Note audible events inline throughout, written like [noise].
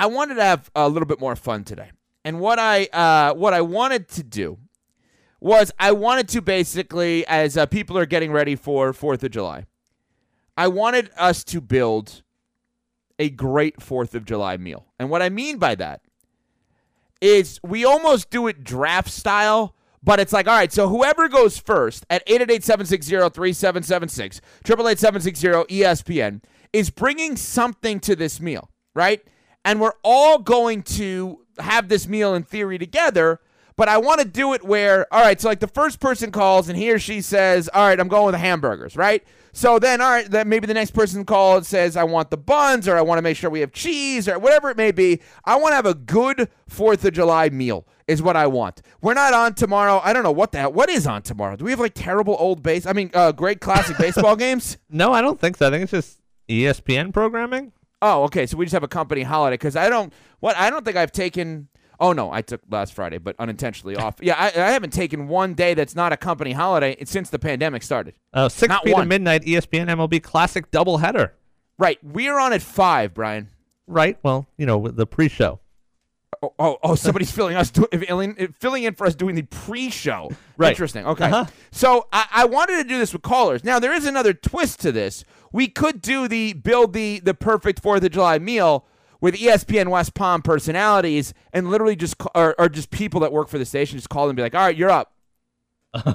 I wanted to have a little bit more fun today. And what I uh, what I wanted to do was I wanted to basically, as uh, people are getting ready for Fourth of July, I wanted us to build a great Fourth of July meal. And what I mean by that is we almost do it draft style, but it's like, all right, so whoever goes first at 888-760-3776, 888-760-ESPN, is bringing something to this meal, right? And we're all going to have this meal in theory together, but I want to do it where, all right, so like the first person calls and he or she says, all right, I'm going with the hamburgers, right? So then, all right, then maybe the next person calls says, I want the buns or I want to make sure we have cheese or whatever it may be. I want to have a good 4th of July meal is what I want. We're not on tomorrow. I don't know what the hell. What is on tomorrow? Do we have like terrible old base? I mean, uh, great classic baseball [laughs] games? No, I don't think so. I think it's just ESPN programming. Oh, okay. So we just have a company holiday because I don't. What I don't think I've taken. Oh no, I took last Friday, but unintentionally off. [laughs] Yeah, I, I haven't taken one day that's not a company holiday since the pandemic started. Oh, 6 Not p.m. to midnight, ESPN MLB Classic doubleheader. Right. We're on at five, Brian. Right. Well, you know, with the pre-show. Oh, oh, oh somebody's [laughs] filling us do, filling, filling in for us doing the pre-show. Right. Interesting. Okay. Uh-huh. So I, I wanted to do this with callers. Now there is another twist to this. We could do the build the the perfect Fourth of July meal with ESPN West Palm personalities and literally just or, or just people that work for the station. Just call them and be like, all right, you're up. [laughs]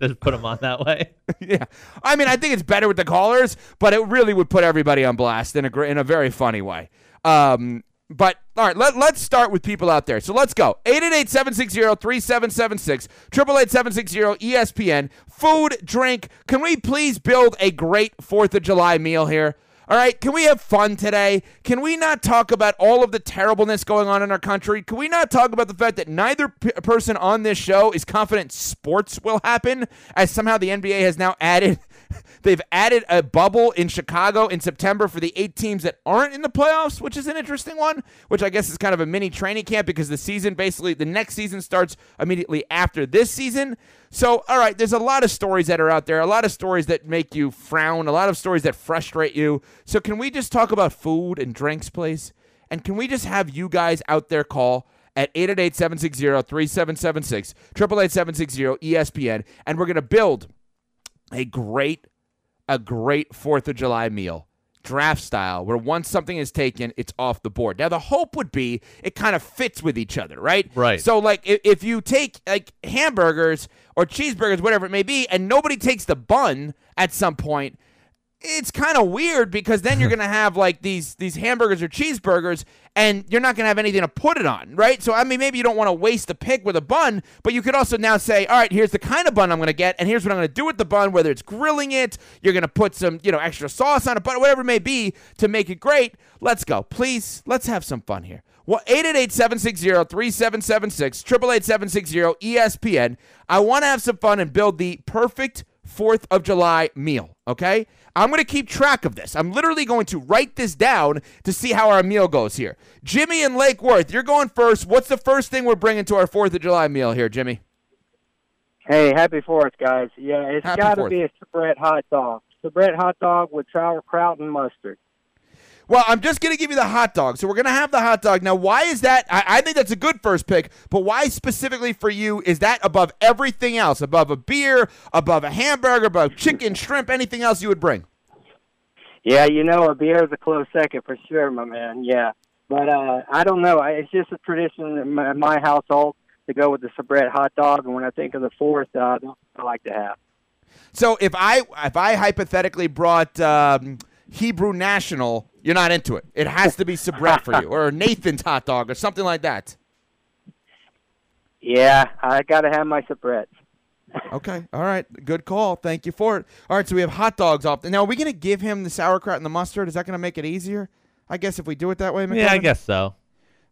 Just put them on that way. [laughs] yeah. I mean, I think it's better with the callers, but it really would put everybody on blast in a in a very funny way. Um, but all right, let, let's start with people out there. So let's go. 888-760-3776, 888-760-ESPN. Food, drink. Can we please build a great 4th of July meal here? All right, can we have fun today? Can we not talk about all of the terribleness going on in our country? Can we not talk about the fact that neither p- person on this show is confident sports will happen, as somehow the NBA has now added [laughs] they've added a bubble in Chicago in September for the eight teams that aren't in the playoffs, which is an interesting one, which I guess is kind of a mini training camp because the season basically the next season starts immediately after this season. So, all right, there's a lot of stories that are out there, a lot of stories that make you frown, a lot of stories that frustrate you. So, can we just talk about food and drinks, please? And can we just have you guys out there call at 888-760-3776, 888-760-ESPN, and we're going to build a great a great 4th of July meal. Draft style, where once something is taken, it's off the board. Now, the hope would be it kind of fits with each other, right? Right. So, like, if, if you take like hamburgers or cheeseburgers, whatever it may be, and nobody takes the bun at some point, it's kind of weird because then you're [laughs] gonna have like these these hamburgers or cheeseburgers, and you're not gonna have anything to put it on, right? So I mean, maybe you don't want to waste the pick with a bun, but you could also now say, all right, here's the kind of bun I'm gonna get, and here's what I'm gonna do with the bun. Whether it's grilling it, you're gonna put some you know extra sauce on it, but whatever it may be to make it great. Let's go, please. Let's have some fun here. Well, 888-760-3776, 888-760-ESPN. I want to have some fun and build the perfect 4th of July meal, okay? I'm going to keep track of this. I'm literally going to write this down to see how our meal goes here. Jimmy and Lake Worth, you're going first. What's the first thing we're bringing to our 4th of July meal here, Jimmy? Hey, happy Fourth, guys. Yeah, it's got to 4th. be a Sabrett hot dog. Sabrett hot dog with sauerkraut and mustard. Well, I'm just going to give you the hot dog. So we're going to have the hot dog. Now, why is that? I, I think that's a good first pick, but why specifically for you is that above everything else? Above a beer, above a hamburger, above chicken, shrimp, anything else you would bring? Yeah, you know, a beer is a close second for sure, my man. Yeah, but uh, I don't know. I, it's just a tradition in my, my household to go with the Sabrett hot dog, and when I think of the Fourth, uh, I like to have. So if I if I hypothetically brought um, Hebrew National, you're not into it. It has to be Sabrett for you, or Nathan's hot dog, or something like that. Yeah, I got to have my Sabrett. Okay, all right, good call. Thank you for it. All right, so we have hot dogs off. Now, are we going to give him the sauerkraut and the mustard? Is that going to make it easier? I guess if we do it that way, Yeah, I guess so.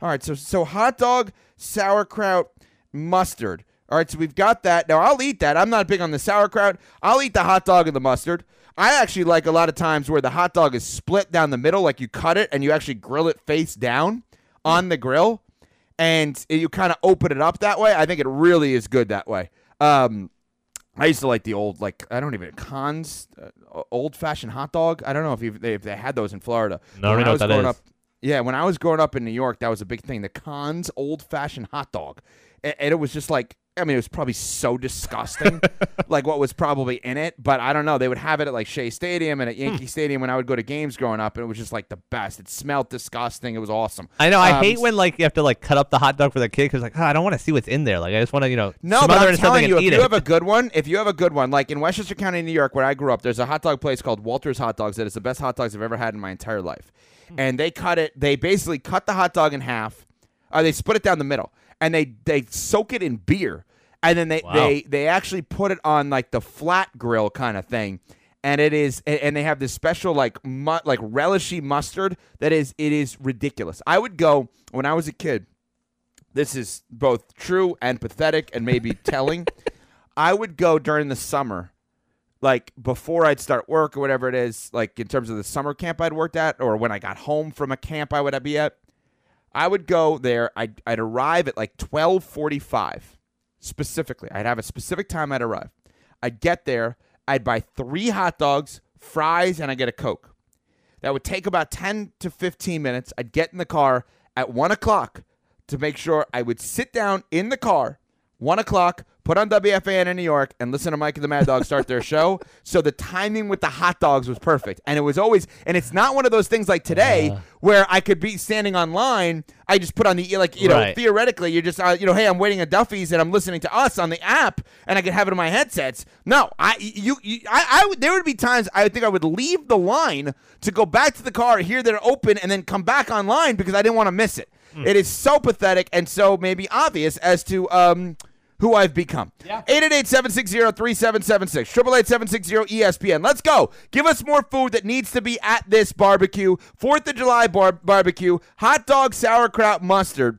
All right, so so hot dog, sauerkraut, mustard. All right, so we've got that. Now I'll eat that. I'm not big on the sauerkraut. I'll eat the hot dog and the mustard. I actually like a lot of times where the hot dog is split down the middle, like you cut it and you actually grill it face down on the grill, and you kind of open it up that way. I think it really is good that way. Um, I used to like the old, like I don't even Cons uh, old fashioned hot dog. I don't know if you, they, if they had those in Florida. No, I don't know was growing is. up, Yeah, when I was growing up in New York, that was a big thing. The Cons old fashioned hot dog. And, and it was just like, I mean, it was probably so disgusting, [laughs] like what was probably in it. But I don't know. They would have it at like Shea Stadium and at Hmm. Yankee Stadium when I would go to games growing up, and it was just like the best. It smelled disgusting. It was awesome. I know. I Um, hate when like you have to like cut up the hot dog for the kid because like oh, I don't want to see what's in there. Like I just want to you know No, smother but it I'm in something telling you, and if eat you it. have a good one, if you have a good one, like in Westchester County, New York, where I grew up, there's a hot dog place called Walter's Hot Dogs that is the best hot dogs I've ever had in my entire life. Hmm. And they cut it. They basically cut the hot dog in half. Or they split it down the middle, and they they soak it in beer, and then they Wow. they they actually put it on like the flat grill kind of thing. And it is, and- they have this special like mu- like relishy mustard that is, it is ridiculous. I would go when I was a kid this is both true and pathetic and maybe [laughs] telling. I would go during the summer, like before I'd start work or whatever it is, like in terms of the summer camp I'd worked at, or when I got home from a camp I would be at. I would go there. I'd, I'd arrive at like twelve forty-five, specifically. I'd have a specific time I'd arrive. I'd get there. I'd buy three hot dogs, fries, and I get a coke. That would take about 10 to 15 minutes. I'd get in the car at 1 o'clock to make sure I would sit down in the car, 1 o'clock, put on WFAN in New York, and listen to Mike and the Mad Dog start their show. [laughs] So the timing with the hot dogs was perfect. And it was always, and it's not one of those things like today where I could be standing online. I just put on the, like, you know, Right. theoretically, you're just, uh, you know, hey, I'm waiting at Duffy's and I'm listening to us on the app and I could have it in my headsets. No, I, you, you I, I would, there would be times I would think I would leave the line to go back to the car, hear they're open, and then come back online because I didn't want to miss it. It is so pathetic and so maybe obvious as to, um, who I've become. 888-760-3776. 888-760-ESPN. Let's go. Give us more food that needs to be at this barbecue. 4th of July bar- barbecue. Hot dog, sauerkraut, mustard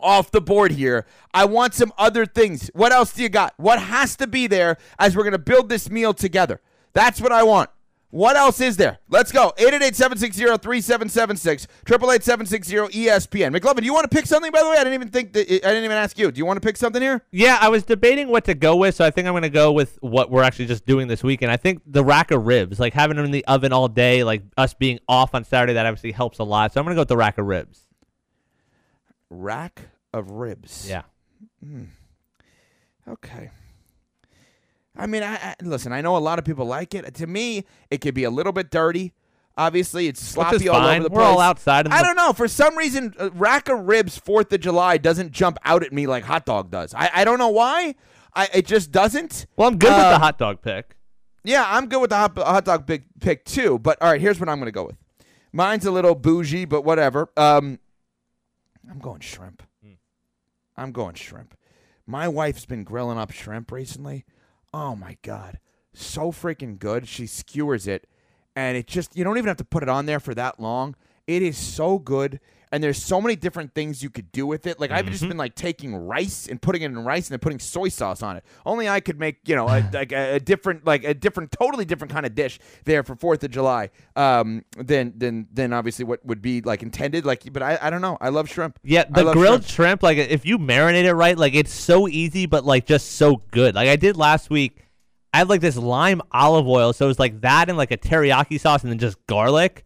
off the board here. I want some other things. What else do you got? What has to be there as we're going to build this meal together? That's what I want. What else is there? Let's go. 888-760-3776. 888-760-ESPN. McLovin, do you want to pick something, by the way? I didn't even think that, I didn't even ask you. Do you want to pick something here? Yeah, I was debating what to go with, so I think I'm going to go with what we're actually just doing this weekend. I think the rack of ribs, like having them in the oven all day, like us being off on Saturday, that obviously helps a lot. So I'm going to go with the rack of ribs. Rack of ribs. Yeah. Hmm. Okay. I mean, I, I listen. I know a lot of people like it. To me, it could be a little bit dirty. Obviously, it's sloppy all over the We're place. all outside. I don't know. For some reason, uh, rack of ribs Fourth of July doesn't jump out at me like hot dog does. I, I don't know why. I it just doesn't. Well, I'm good with the Um, hot dog pick. Yeah, I'm good with the hot, hot dog big pick too. But all right, here's what I'm going to go with. Mine's a little bougie, but whatever. Um, I'm going shrimp. I'm going shrimp. My wife's been grilling up shrimp recently. Oh my god, so freaking good. She skewers it, and it just you don't even have to put it on there for that long. It is so good. And there's so many different things you could do with it. Like I've just been like taking rice and putting it in rice and then putting soy sauce on it. Only I could make you know a, [sighs] like a, a different like a different totally different kind of dish there for Fourth of July um, than than than obviously what would be like intended. Like, but I, I don't know. I love shrimp. Yeah, the grilled shrimp. shrimp. like if you marinate it right, like it's so easy, but like just so good. Like I did last week. I had like this lime olive oil, so it was like that and like a teriyaki sauce and then just garlic.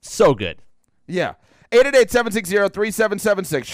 So good. Yeah. 888-760-3776.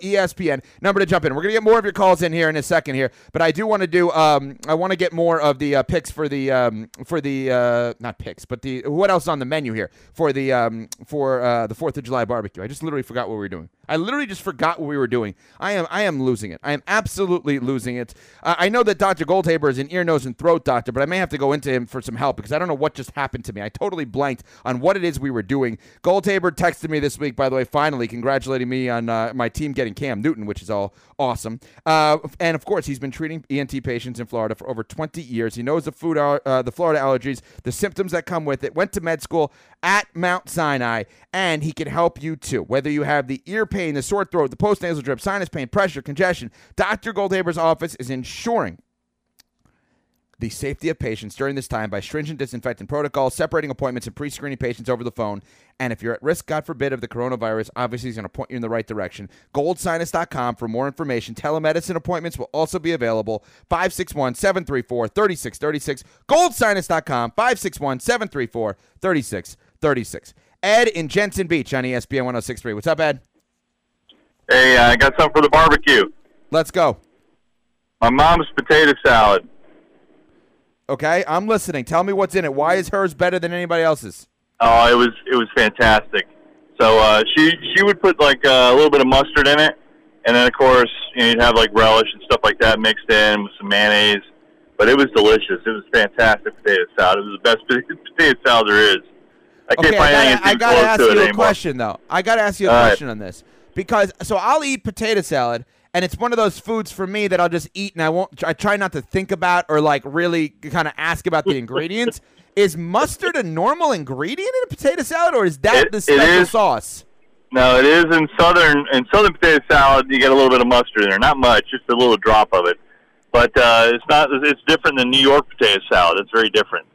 888-760-ESPN. Number to jump in. We're going to get more of your calls in here in a second here, but I do want to do um I want to get more of the uh, picks for the um for the uh not picks, but the what else is on the menu here for the um for uh the 4th of July barbecue. I just literally forgot what we were doing. I literally just forgot what we were doing. I am I am losing it. I am absolutely losing it. Uh, I know that Dr. Goldhaber is an ear, nose, and throat doctor, but I may have to go into him for some help because I don't know what just happened to me. I totally blanked on what it is we were doing. Goldhaber texted me this week, by the way, finally congratulating me on uh, my team getting Cam Newton, which is all awesome. Uh, and of course, he's been treating ENT patients in Florida for over 20 years. He knows the food, uh, the Florida allergies, the symptoms that come with it. Went to med school at Mount Sinai, and he can help you too. Whether you have the ear pain, the sore throat, the postnasal drip, sinus pain, pressure, congestion, Dr. Goldhaber's office is ensuring the safety of patients during this time by stringent disinfectant protocols, separating appointments and pre-screening patients over the phone. And if you're at risk, God forbid, of the coronavirus, obviously he's going to point you in the right direction. GoldSinus.com for more information. Telemedicine appointments will also be available. 561-734-3636. GoldSinus.com, 561-734-3636. Ed in Jensen Beach on ESPN 1063. What's up, Ed? Hey, I got something for the barbecue. Let's go. My mom's potato salad. Okay, I'm listening. Tell me what's in it. Why is hers better than anybody else's? Oh, it was it was fantastic. So uh, she she would put like uh, a little bit of mustard in it, and then of course you know, you'd have like relish and stuff like that mixed in with some mayonnaise. But it was delicious. It was fantastic potato salad. It was the best [laughs] potato salad there is. I can't Okay, find I anything gotta, I gotta close ask to you it a anymore. question though. I gotta ask you a All right. question on this because so I'll eat potato salad, and it's one of those foods for me that I'll just eat, and I won't. I try not to think about or like really kind of ask about the ingredients. [laughs] is mustard a normal ingredient in a potato salad, or is that It- the special sauce? No, it is in southern in southern potato salad. You get a little bit of mustard in there, not much, just a little drop of it. But uh, it's not. It's different than New York potato salad. It's very different.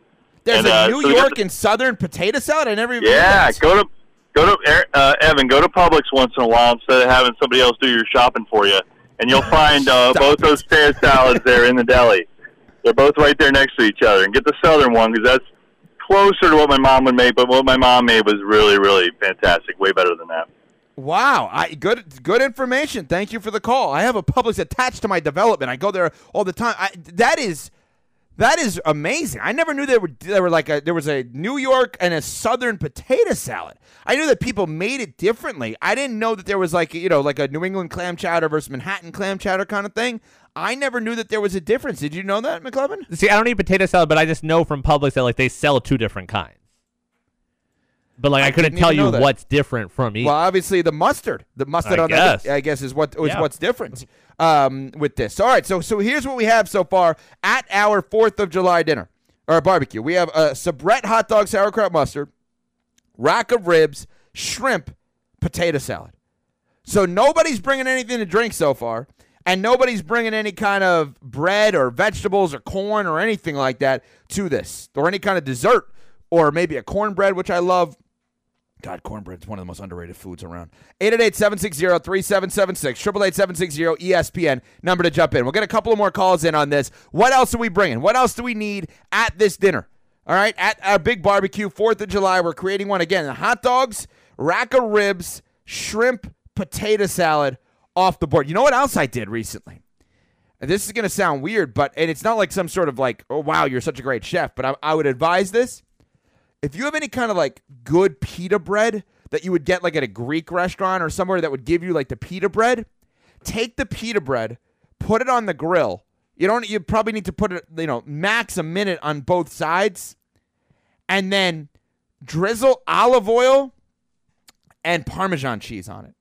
There's And, a uh, New so York the- and Southern potato salad. I never even. Yeah, go to go to uh, Evan. Go to Publix once in a while instead of having somebody else do your shopping for you, and you'll [laughs] find uh, both it. those potato salads there in the deli. They're both right there next to each other. And get the southern one because that's closer to what my mom would make. But what my mom made was really, really fantastic. Way better than that. Wow, I good good information. Thank you for the call. I have a Publix attached to my development. I go there all the time. I, that is that is amazing. I never knew there were there were like a there was a New York and a Southern potato salad. I knew that people made it differently. I didn't know that there was like you know like a New England clam chowder versus Manhattan clam chowder kind of thing. I never knew that there was a difference. Did you know that, McLovin? See, I don't eat potato salad, but I just know from Publix that like they sell two different kinds. But like I I, couldn't tell you that. what's different from each. Well, obviously the mustard, the mustard I on guess. that, I guess is what is Yeah. what's different um, with this. All right, so so here's what we have so far at our Fourth of July dinner or barbecue. We have a Sabrett hot dog, sauerkraut mustard, rack of ribs, shrimp, potato salad. So nobody's bringing anything to drink so far, and nobody's bringing any kind of bread or vegetables or corn or anything like that to this, or any kind of dessert, or maybe a cornbread, which I love. God, cornbread is one of the most underrated foods around. 888-760-3776, 888-760 ESPN, number to jump in. We'll get a couple of more calls in on this. What else are we bringing? What else do we need at this dinner? All right, at our big barbecue, 4th of July, we're creating one again. Hot dogs, rack of ribs, shrimp, potato salad off the board. You know what else I did recently? This is going to sound weird, but and it's not like some sort of like, oh wow, you're such a great chef, but I, I would advise this if you have any kind of like good pita bread that you would get like at a Greek restaurant or somewhere that would give you like the pita bread, take the pita bread, put it on the grill. You don't you probably need to put it, you know, max a minute on both sides and then drizzle olive oil and parmesan cheese on it.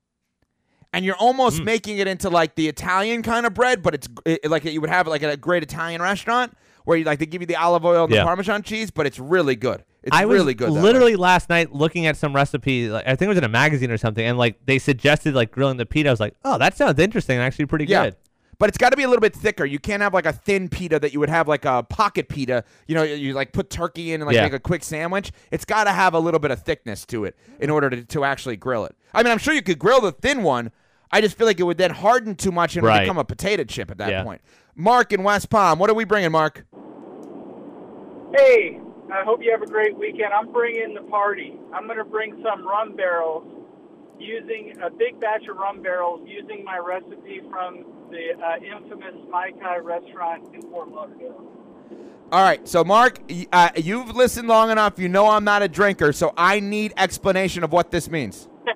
And you're almost hmm. making it into like the Italian kind of bread, but it's it, like you would have like at a great Italian restaurant where you like they give you the olive oil and the parmesan cheese, but it's really good. It's I was really good. that way. literally last night looking at some recipe. Like, I think it was in a magazine or something, and like they suggested like grilling the pita. I was like, oh, that sounds interesting. Actually, pretty Yeah. good. But it's got to be a little bit thicker. You can't have like a thin pita that you would have like a pocket pita. You know, you like put turkey in and like Yeah. make a quick sandwich. It's got to have a little bit of thickness to it in order to, to actually grill it. I mean, I'm sure you could grill the thin one. I just feel like it would then harden too much and Right. become a potato chip at that Yeah. point. Mark in West Palm, what are we bringing, Mark? Hey, I hope you have a great weekend. I'm bringing the party. I'm going to bring some rum barrels using a big batch of rum barrels using my recipe from the uh, infamous Mai Kai restaurant in Fort Lauderdale. All right, so Mark, uh, you've listened long enough. You know I'm not a drinker, so I need explanation of what this means. [laughs]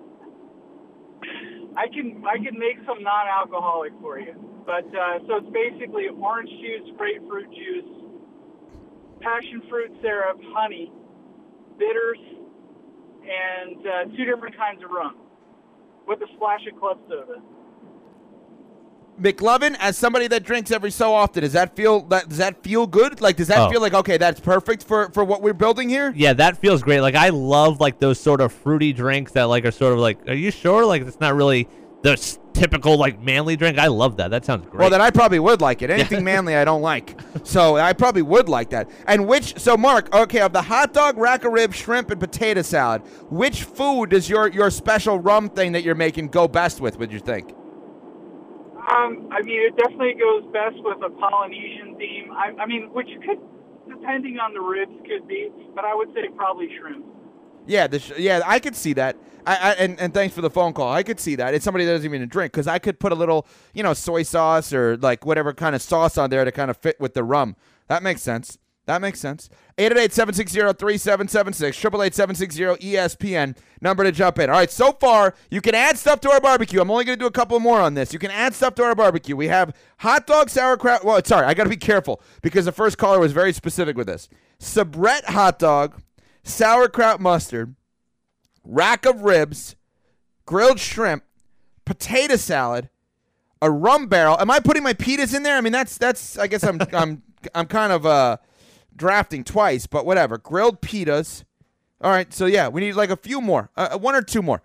I can I can make some non-alcoholic for you, but uh, so it's basically orange juice, grapefruit juice, passion fruit syrup, honey, bitters, and uh, two different kinds of rum with a splash of club soda. McLovin, as somebody that drinks every so often, does that feel that does that feel good? Like, does that Oh. feel like okay, that's perfect for for what we're building here? Yeah, that feels great. Like I love like those sort of fruity drinks that like are sort of like, are you sure? Like it's not really the typical like manly drink. I love that. That sounds great. Well, then I probably would like it. [laughs] Anything manly, I don't like. So I probably would like that. And which? So Mark, okay, of the hot dog, rack of ribs, shrimp, and potato salad, which food does your your special rum thing that you're making go best with? Would you think? Um, I mean, it definitely goes best with a Polynesian theme. I, I mean, which could, depending on the ribs, could be, but I would say probably shrimp. Yeah, the sh- yeah, I could see that. I, I and, and thanks for the phone call. I could see that. It's somebody that doesn't even drink because I could put a little, you know, soy sauce or like whatever kind of sauce on there to kind of fit with the rum. That makes sense. That makes sense. 888-760-3776, 888-760-ESPN, number to jump in. All right, so far, you can add stuff to our barbecue. I'm only going to do a couple more on this. You can add stuff to our barbecue. We have hot dog, sauerkraut. Well, sorry, I got to be careful because the first caller was very specific with this. Sabrett hot dog, sauerkraut mustard, rack of ribs, grilled shrimp, potato salad, a rum barrel. Am I putting my pitas in there? I mean, that's that's. I guess I'm [laughs] I'm I'm kind of uh drafting twice, but whatever. Grilled pitas. All right, so yeah, we need like a few more, uh, one or two more.